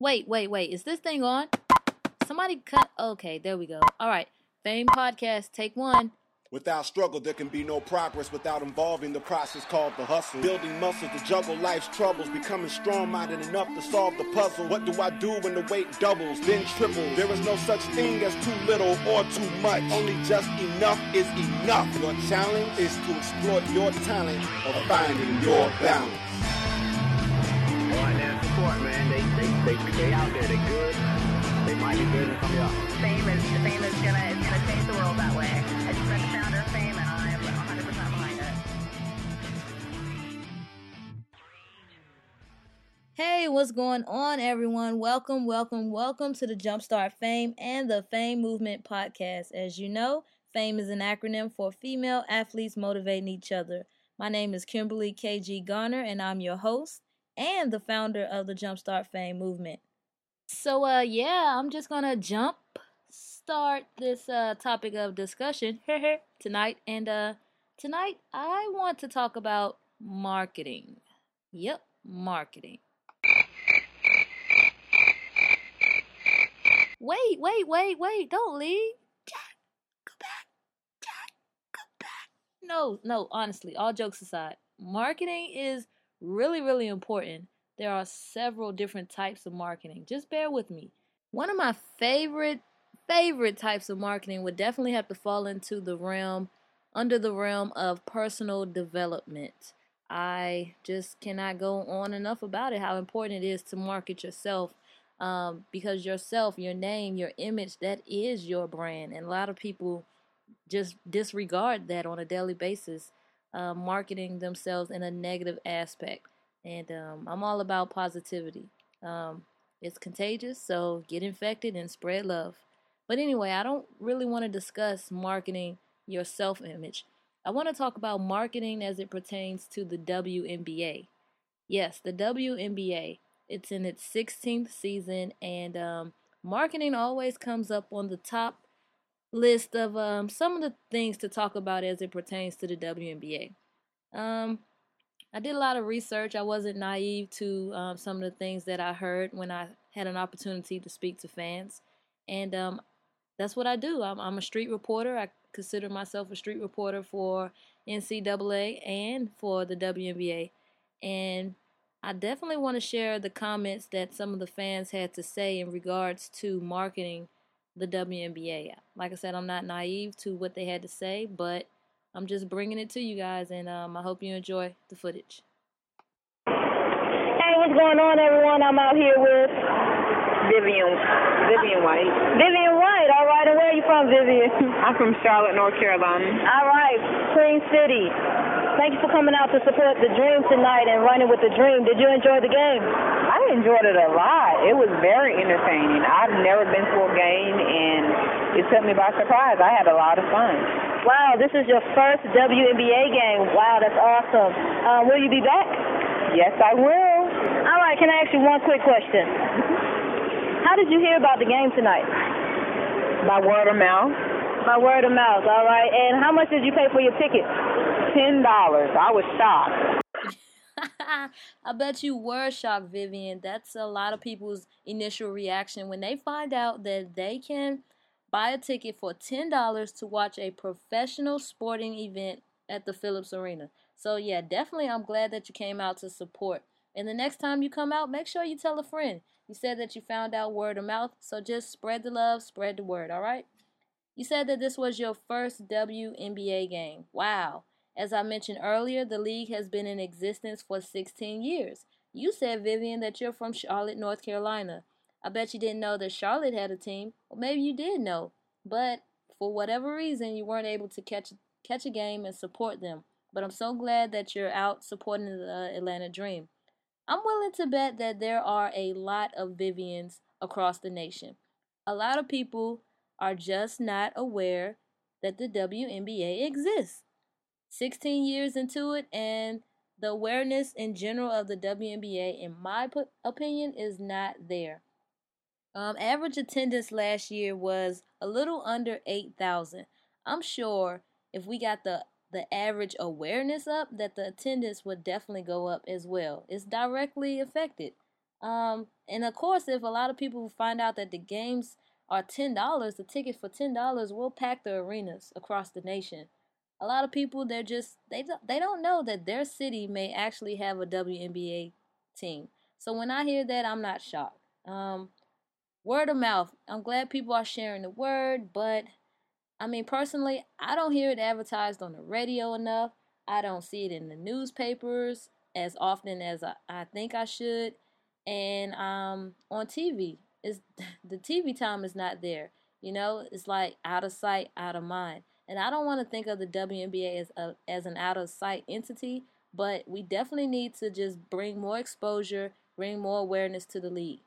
Wait, wait, wait. Is this thing on? Somebody cut. Okay, there we go. All right. Fame Podcast, take one. Without struggle, there can be no progress without involving the process called the hustle. Building muscle to juggle life's troubles, becoming strong minded enough to solve the puzzle. What do I do when the weight doubles, then triples? There is no such thing as too little or too much. Only just enough is enough. Your challenge is to exploit your talent of finding your balance. All right, now support, man. They, they, they, they out there. They good. They might be good in some y'all. Fame is fame is gonna is gonna change the world that way. I just met the founder of Fame, and I am 100 percent behind it. Hey, what's going on, everyone? Welcome, welcome, welcome to the Jumpstart Fame and the Fame Movement podcast. As you know, FAME is an acronym for Female Athletes Motivating Each Other. My name is Kimberly KG Garner, and I'm your host and the founder of the Jumpstart Fame Movement. So, uh, yeah, I'm just gonna jump start this uh topic of discussion tonight, and uh, tonight I want to talk about marketing. Yep, marketing. Wait, wait, wait, wait, don't leave. Jack, go back. Jack, go back. No, no, honestly, all jokes aside, marketing is really, really important. There are several different types of marketing. Just bear with me. One of my favorite, favorite types of marketing would definitely have to fall into the realm, under the realm of personal development. I just cannot go on enough about it, how important it is to market yourself um, because yourself, your name, your image, that is your brand. And a lot of people just disregard that on a daily basis, uh, marketing themselves in a negative aspect. And um, I'm all about positivity. Um, it's contagious, so get infected and spread love. But anyway, I don't really want to discuss marketing your self image. I want to talk about marketing as it pertains to the WNBA. Yes, the WNBA. It's in its 16th season, and um, marketing always comes up on the top list of um, some of the things to talk about as it pertains to the WNBA. Um, I did a lot of research. I wasn't naive to um, some of the things that I heard when I had an opportunity to speak to fans, and um, that's what I do. I'm, I'm a street reporter. I consider myself a street reporter for NCAA and for the WNBA, and I definitely want to share the comments that some of the fans had to say in regards to marketing the WNBA. Like I said, I'm not naive to what they had to say, but I'm just bringing it to you guys, and um, I hope you enjoy the footage. Hey, what's going on, everyone? I'm out here with Vivian Vivian White. Vivian White. All right, and where are you from, Vivian? I'm from Charlotte, North Carolina. All right, Queen City. Thank you for coming out to support the Dream tonight and running with the Dream. Did you enjoy the game? I enjoyed it a lot. It was very entertaining. I've never been to a game and it took me by surprise. I had a lot of fun. Wow, this is your first WNBA game. Wow, that's awesome. Um, will you be back? Yes, I will. All right, can I ask you one quick question? How did you hear about the game tonight? By word of mouth. By word of mouth, all right. And how much did you pay for your ticket? Ten dollars. I was shocked. I bet you were shocked, Vivian. That's a lot of people's initial reaction when they find out that they can buy a ticket for $10 to watch a professional sporting event at the Phillips Arena. So, yeah, definitely I'm glad that you came out to support. And the next time you come out, make sure you tell a friend. You said that you found out word of mouth, so just spread the love, spread the word, all right? You said that this was your first WNBA game. Wow. As I mentioned earlier, the league has been in existence for 16 years. You said, Vivian, that you're from Charlotte, North Carolina. I bet you didn't know that Charlotte had a team, or maybe you did know, but for whatever reason, you weren't able to catch catch a game and support them. But I'm so glad that you're out supporting the uh, Atlanta Dream. I'm willing to bet that there are a lot of Vivians across the nation. A lot of people are just not aware that the WNBA exists. 16 years into it, and the awareness in general of the WNBA, in my opinion, is not there. Um, average attendance last year was a little under 8,000. I'm sure if we got the the average awareness up, that the attendance would definitely go up as well. It's directly affected. Um, and of course, if a lot of people find out that the games are ten dollars, the tickets for ten dollars will pack the arenas across the nation. A lot of people they're just they don't, they don't know that their city may actually have a WNBA team. So when I hear that, I'm not shocked. Um, word of mouth. I'm glad people are sharing the word, but I mean personally, I don't hear it advertised on the radio enough. I don't see it in the newspapers as often as I, I think I should, and um, on TV is the TV time is not there. You know, it's like out of sight, out of mind. And I don't want to think of the WNBA as a, as an out of sight entity, but we definitely need to just bring more exposure, bring more awareness to the league.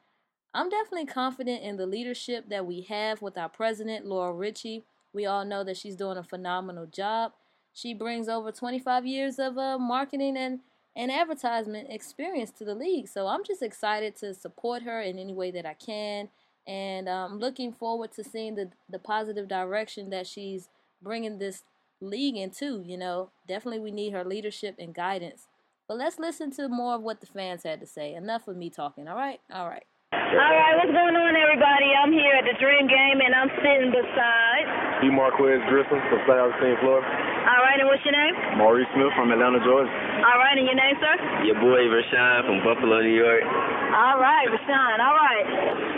I'm definitely confident in the leadership that we have with our president, Laurel Richie. We all know that she's doing a phenomenal job. She brings over 25 years of uh, marketing and, and advertisement experience to the league. So I'm just excited to support her in any way that I can. And I'm um, looking forward to seeing the, the positive direction that she's bringing this league into. You know, definitely we need her leadership and guidance. But let's listen to more of what the fans had to say. Enough of me talking, all right? All right. All right, what's going on, everybody? I'm here at the Dream Game, and I'm sitting beside... D. Marquez Griffin from South St. Florida. All right, and what's your name? Maurice Smith from Atlanta, Georgia. All right, and your name, sir? Your boy, Rashawn from Buffalo, New York. All right, Rashawn, all right.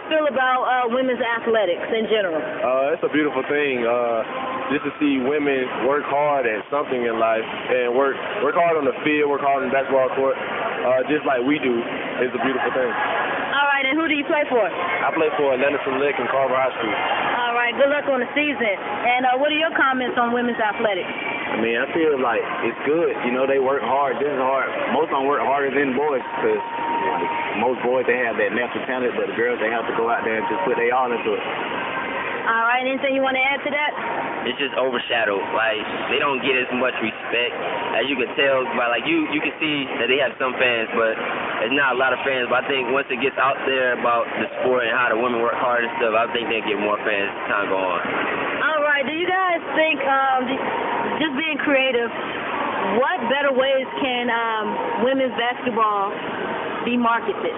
How do you feel about uh, women's athletics in general? Uh, it's a beautiful thing. Uh, just to see women work hard at something in life and work work hard on the field, work hard on the basketball court, uh, just like we do, is a beautiful thing. All right, and who do you play for? I play for Lennox Lick and Carver High School. All right, good luck on the season. And uh, what are your comments on women's athletics? I mean, I feel like it's good. You know, they work hard. This is hard. Most of them work harder than boys because like, most boys, they have that natural talent, but the girls, they have to go out there and just put their all into it. All right, anything you want to add to that? It's just overshadowed. Like they don't get as much respect as you can tell by like you you can see that they have some fans, but it's not a lot of fans. But I think once it gets out there about the sport and how the women work hard and stuff, I think they'll get more fans as time go on. All right. Do you guys think um, just being creative? What better ways can um, women's basketball be marketed?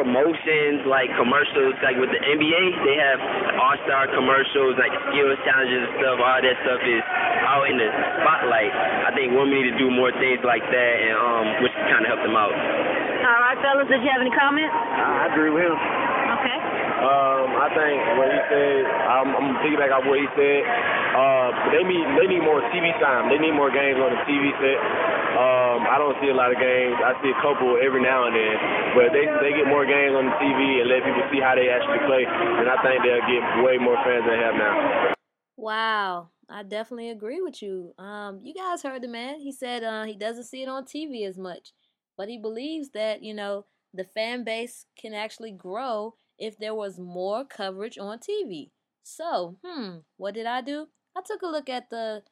promotions, like commercials, like with the NBA, they have All Star commercials, like skills challenges and stuff. All that stuff is out in the spotlight. I think women need to do more things like that, and um, which kind of help them out. All right, fellas, did you have any comments? I agree with him. Okay. Um, I think what he said, I'm, I'm gonna piggyback off what he said. Uh, they need they need more TV time. They need more games on the TV set. Um, I don't see a lot of games. I see a couple every now and then, but they they get more games on the TV and let people see how they actually play, and I think they'll get way more fans than they have now. Wow, I definitely agree with you. Um, you guys heard the man. He said uh, he doesn't see it on TV as much, but he believes that you know the fan base can actually grow if there was more coverage on TV. So, hmm, what did I do? I took a look at the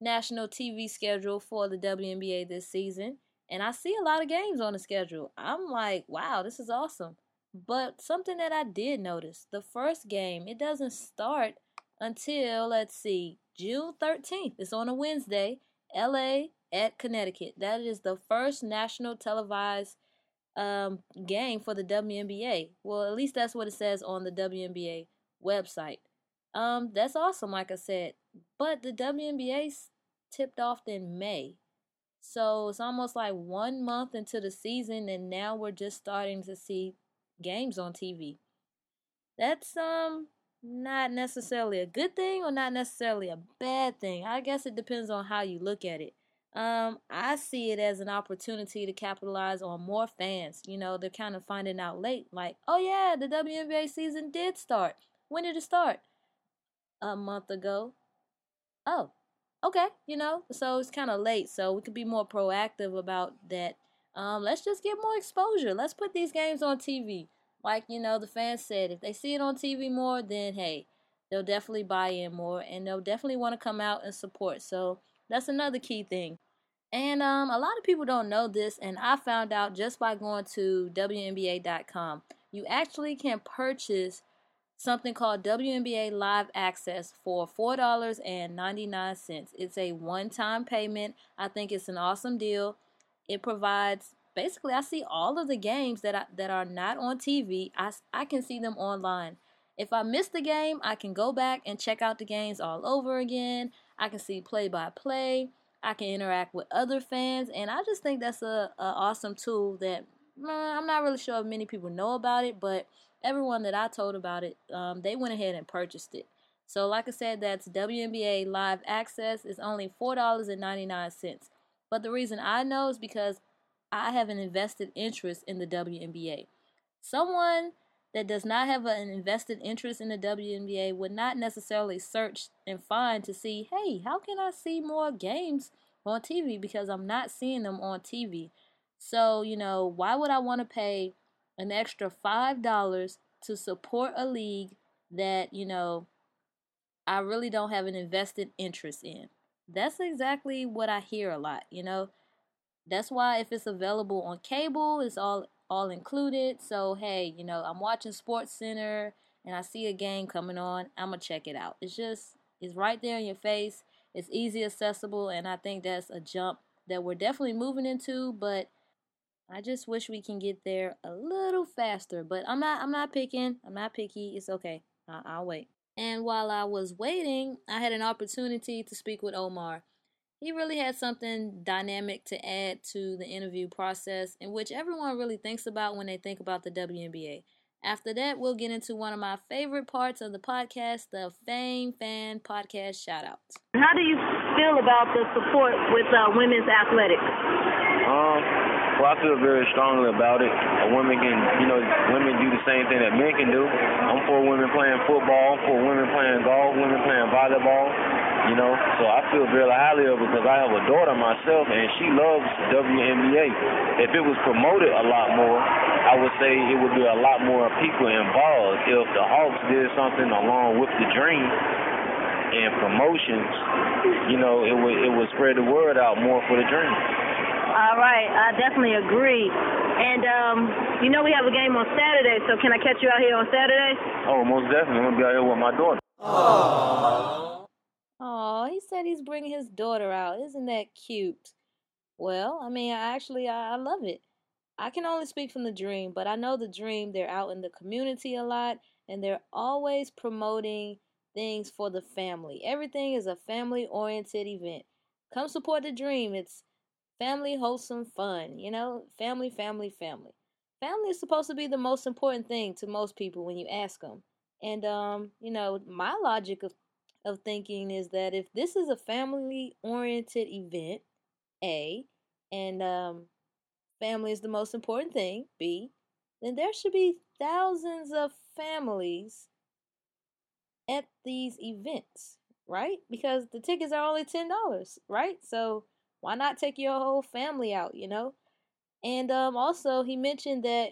national TV schedule for the WNBA this season, and I see a lot of games on the schedule. I'm like, wow, this is awesome. But something that I did notice the first game, it doesn't start until, let's see, June 13th. It's on a Wednesday, LA at Connecticut. That is the first national televised um, game for the WNBA. Well, at least that's what it says on the WNBA website. Um, that's awesome, like I said. But the WNBA tipped off in May. So it's almost like one month into the season, and now we're just starting to see games on TV. That's um not necessarily a good thing or not necessarily a bad thing. I guess it depends on how you look at it. Um, I see it as an opportunity to capitalize on more fans. You know, they're kind of finding out late, like, oh yeah, the WNBA season did start. When did it start? A month ago. Oh, okay, you know, so it's kind of late, so we could be more proactive about that. Um, let's just get more exposure. Let's put these games on TV. Like, you know, the fans said, if they see it on TV more, then hey, they'll definitely buy in more and they'll definitely want to come out and support. So that's another key thing. And um, a lot of people don't know this, and I found out just by going to WNBA.com. You actually can purchase something called WNBA Live Access for $4.99. It's a one time payment. I think it's an awesome deal. It provides basically I see all of the games that I, that are not on TV. I I can see them online. If I miss the game, I can go back and check out the games all over again. I can see play by play. I can interact with other fans, and I just think that's a, awesome tool that I'm not really sure if many people know about it, but everyone that I told about it, um, they went ahead and purchased it. So, like I said, that's WNBA Live Access is only four dollars and ninety nine cents. But the reason I know is because I have an invested interest in the WNBA. Someone that does not have an invested interest in the WNBA would not necessarily search and find to see, hey, how can I see more games on TV because I'm not seeing them on TV. So, you know, why would I want to pay an extra $5 to support a league that, you know, I really don't have an invested interest in? That's exactly what I hear a lot, you know. That's why if it's available on cable, it's all all included. So hey, you know, I'm watching Sports Center and I see a game coming on, I'm gonna check it out. It's just it's right there in your face. It's easy accessible and I think that's a jump that we're definitely moving into, but I just wish we can get there a little faster. But I'm not I'm not picking. I'm not picky. It's okay. I, I'll wait. And while I was waiting, I had an opportunity to speak with Omar he really had something dynamic to add to the interview process, in which everyone really thinks about when they think about the WNBA. After that, we'll get into one of my favorite parts of the podcast, the Fame Fan Podcast Shoutouts. How do you feel about the support with uh, women's athletics? Um, well, I feel very strongly about it. A women can, you know, women do the same thing that men can do. I'm for women playing football, I'm for women playing golf, women playing volleyball. You know, so I feel very highly of it because I have a daughter myself and she loves WNBA. If it was promoted a lot more, I would say it would be a lot more people involved. If the Hawks did something along with the Dream and promotions, you know, it would it would spread the word out more for the Dream. All right, I definitely agree. And um, you know we have a game on Saturday, so can I catch you out here on Saturday? Oh, most definitely. I'm gonna be out here with my daughter. Aww. Oh, he said he's bringing his daughter out. Isn't that cute? Well, I mean, I actually I, I love it. I can only speak from the dream, but I know the dream. They're out in the community a lot, and they're always promoting things for the family. Everything is a family-oriented event. Come support the dream. It's family wholesome fun. You know, family, family, family. Family is supposed to be the most important thing to most people when you ask them. And um, you know, my logic of of thinking is that if this is a family oriented event, A, and um, family is the most important thing, B, then there should be thousands of families at these events, right? Because the tickets are only $10, right? So why not take your whole family out, you know? And um, also, he mentioned that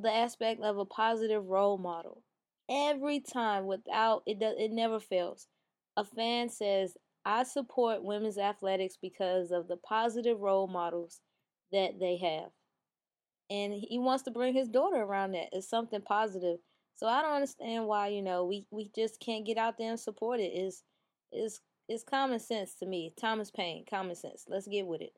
the aspect of a positive role model every time without it does it never fails. A fan says, "I support women's athletics because of the positive role models that they have." And he wants to bring his daughter around that. It's something positive. So I don't understand why, you know, we, we just can't get out there and support it. Is is it's common sense to me. Thomas Paine, common sense. Let's get with it.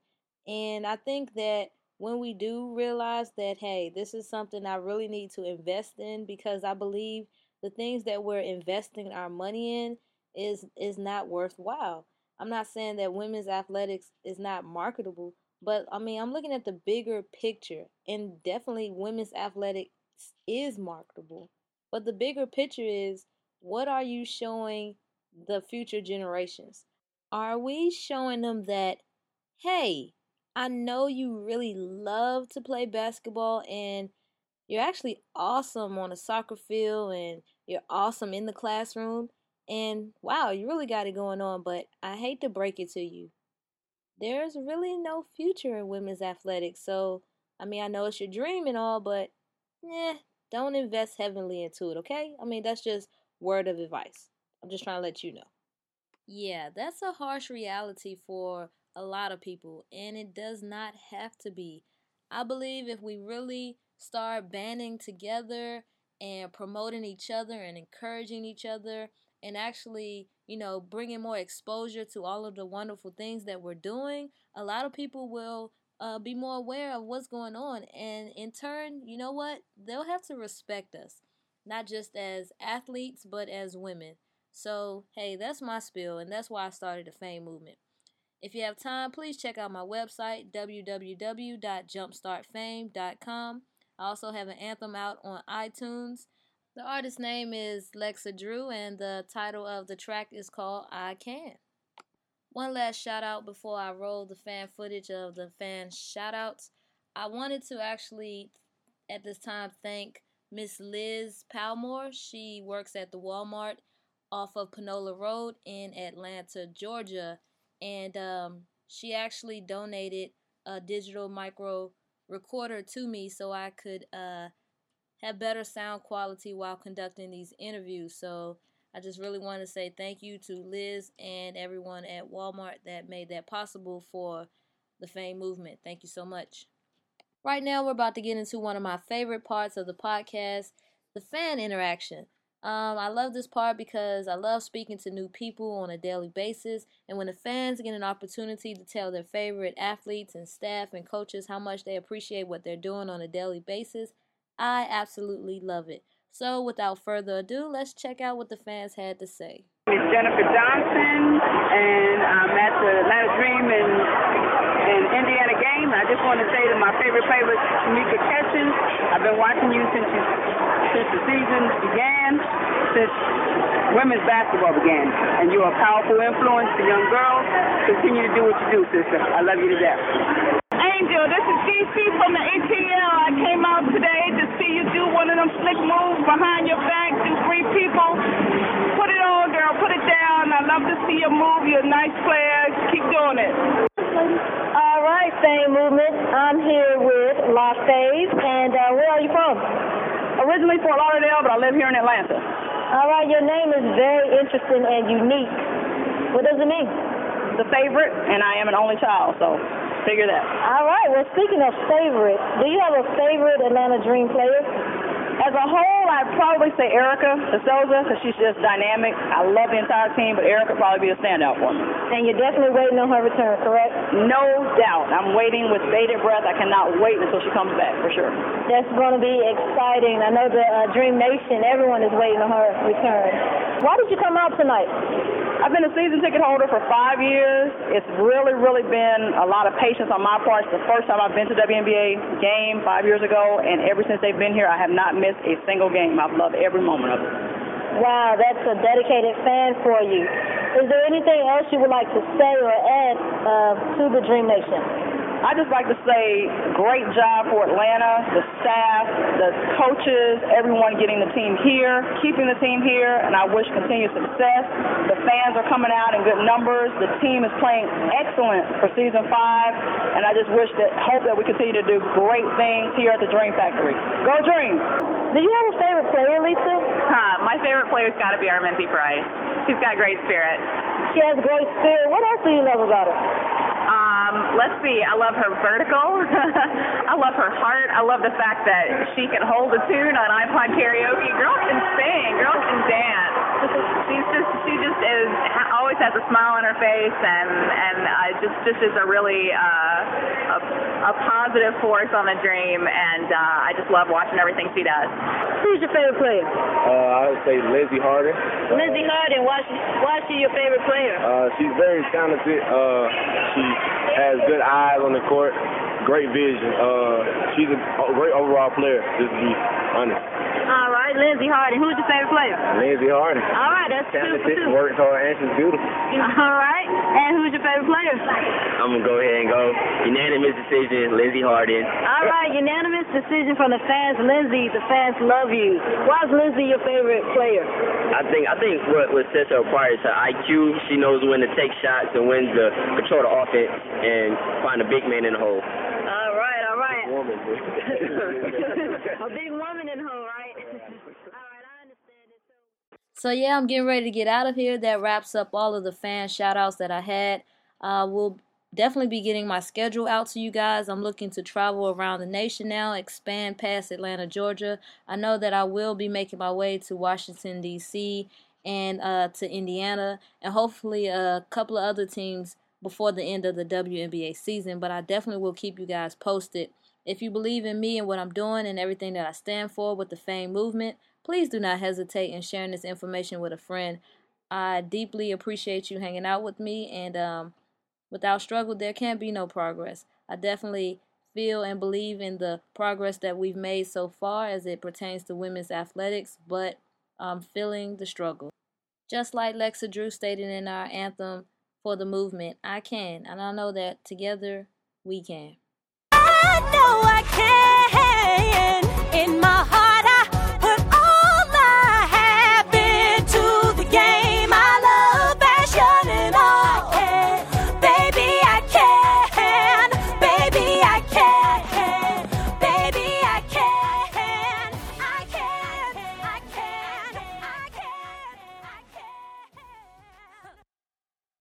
And I think that when we do realize that, hey, this is something I really need to invest in because I believe the things that we're investing our money in is is not worthwhile. I'm not saying that women's athletics is not marketable, but I mean, I'm looking at the bigger picture, and definitely women's athletics is marketable. But the bigger picture is what are you showing the future generations? Are we showing them that, hey, I know you really love to play basketball and you're actually awesome on a soccer field and you're awesome in the classroom and wow, you really got it going on, but I hate to break it to you. There's really no future in women's athletics. So, I mean, I know it's your dream and all, but eh, don't invest heavily into it, okay? I mean, that's just word of advice. I'm just trying to let you know. Yeah, that's a harsh reality for a lot of people, and it does not have to be. I believe if we really start banding together and promoting each other and encouraging each other and actually, you know, bringing more exposure to all of the wonderful things that we're doing, a lot of people will uh, be more aware of what's going on. And in turn, you know what? They'll have to respect us, not just as athletes, but as women. So, hey, that's my spiel, and that's why I started the Fame movement. If you have time, please check out my website, www.jumpstartfame.com. I also have an anthem out on iTunes. The artist's name is Lexa Drew, and the title of the track is called I Can. One last shout out before I roll the fan footage of the fan shout outs. I wanted to actually, at this time, thank Miss Liz Palmore. She works at the Walmart off of Panola Road in Atlanta, Georgia, and um, she actually donated a digital micro recorder to me so I could uh, have better sound quality while conducting these interviews. So I just really want to say thank you to Liz and everyone at Walmart that made that possible for the Fame movement. Thank you so much. Right now, we're about to get into one of my favorite parts of the podcast the fan interaction. Um, I love this part because I love speaking to new people on a daily basis. And when the fans get an opportunity to tell their favorite athletes and staff and coaches how much they appreciate what they're doing on a daily basis, I absolutely love it. So, without further ado, let's check out what the fans had to say. It's Jennifer Johnson, and I'm at the Atlanta Dream in, in Indiana game. I just want to say that my favorite player Tamika Catchings. I've been watching you since you, since the season began, since women's basketball began, and you're a powerful influence to young girls. Continue to do what you do, sister. I love you to death. Angel, this is DC from the ATL. I came out today to see you do one of them slick moves behind your back, do three people. Put it on, girl. Put it down. I love to see you move. You're a nice player. Keep doing it. All right, Fame Movement. I'm here with La Fave, and uh, where are you from? Originally Fort Lauderdale, but I live here in Atlanta. All right, your name is very interesting and unique. What does it mean? The favorite, and I am an only child, so figure that. All right, well, speaking of favorite, do you have a favorite Atlanta Dream player? As a whole, I'd probably say Erika de Souza because she's just dynamic. I love the entire team, but Erika would probably be a standout for me. And you're definitely waiting on her return, correct? No doubt. I'm waiting with bated breath. I cannot wait until she comes back, for sure. That's going to be exciting. I know the uh, Dream Nation, everyone is waiting on her return. Why did you come out tonight? I've been a season ticket holder for five years. It's really, really been a lot of patience on my part. It's the first time I've been to WNBA game five years ago, and ever since they've been here, I have not missed a single game. I've loved every moment of it. Wow, that's a dedicated fan for you. Is there anything else you would like to say or add uh, to the Dream Nation? I just like to say great job for Atlanta, the staff, the coaches, everyone getting the team here, keeping the team here, and I wish continued success. The fans are coming out in good numbers. The team is playing excellent for season five, and I just wish that, hope that we continue to do great things here at the Dream Factory. Go Dream! Do you have a favorite player, Lisa? Huh, my favorite player's got to be Armintie Price. She's got great spirit. She has great spirit. What else do you love about her? Um, let's see. I love her vertical. I love her heart. I love the fact that she can hold a tune on iPod karaoke. Girl can sing. Girl can dance. She's just she just is always has a smile on her face and and uh, just just is a really uh, a, a positive force on the dream. And uh, I just love watching everything she does. Who's your favorite player? Uh, I would say Lindsey Harding. Lindsey Harding. Why she, why is she your favorite player? Uh, she's very talented. Uh, she has good eyes on the court, great vision. Uh, she's a great overall player, just to be honest. All right, Lindsey Harding. Who's your favorite player? Lindsey Harding. All right, that's two for Talented, two. works hard, and she's beautiful. All right, and who's your favorite player? I'm gonna go ahead and go unanimous decision, Lindsey Harding. All right, unanimous decision from the fans. Lindsey, the fans love you. Why is Lindsey your favorite player? I think I think what what sets her apart is her IQ. She knows when to take shots and when to control the offense and find a big man in the hole. All right, all right. Woman, A big woman in her, right? all right, I understand it. So yeah, I'm getting ready to get out of here. That wraps up all of the fan shout outs that I had. Uh, we'll definitely be getting my schedule out to you guys. I'm looking to travel around the nation now, expand past Atlanta, Georgia. I know that I will be making my way to Washington D.C. and uh, to Indiana, and hopefully a couple of other teams before the end of the WNBA season, but I definitely will keep you guys posted. If you believe in me and what I'm doing and everything that I stand for with the Fame movement, please do not hesitate in sharing this information with a friend. I deeply appreciate you hanging out with me, and um, without struggle, there can't be no progress. I definitely feel and believe in the progress that we've made so far as it pertains to women's athletics, but I'm feeling the struggle. Just like Lexa Drew stated in our anthem for the movement, I can, and I know that together we can. I know I can. In my heart,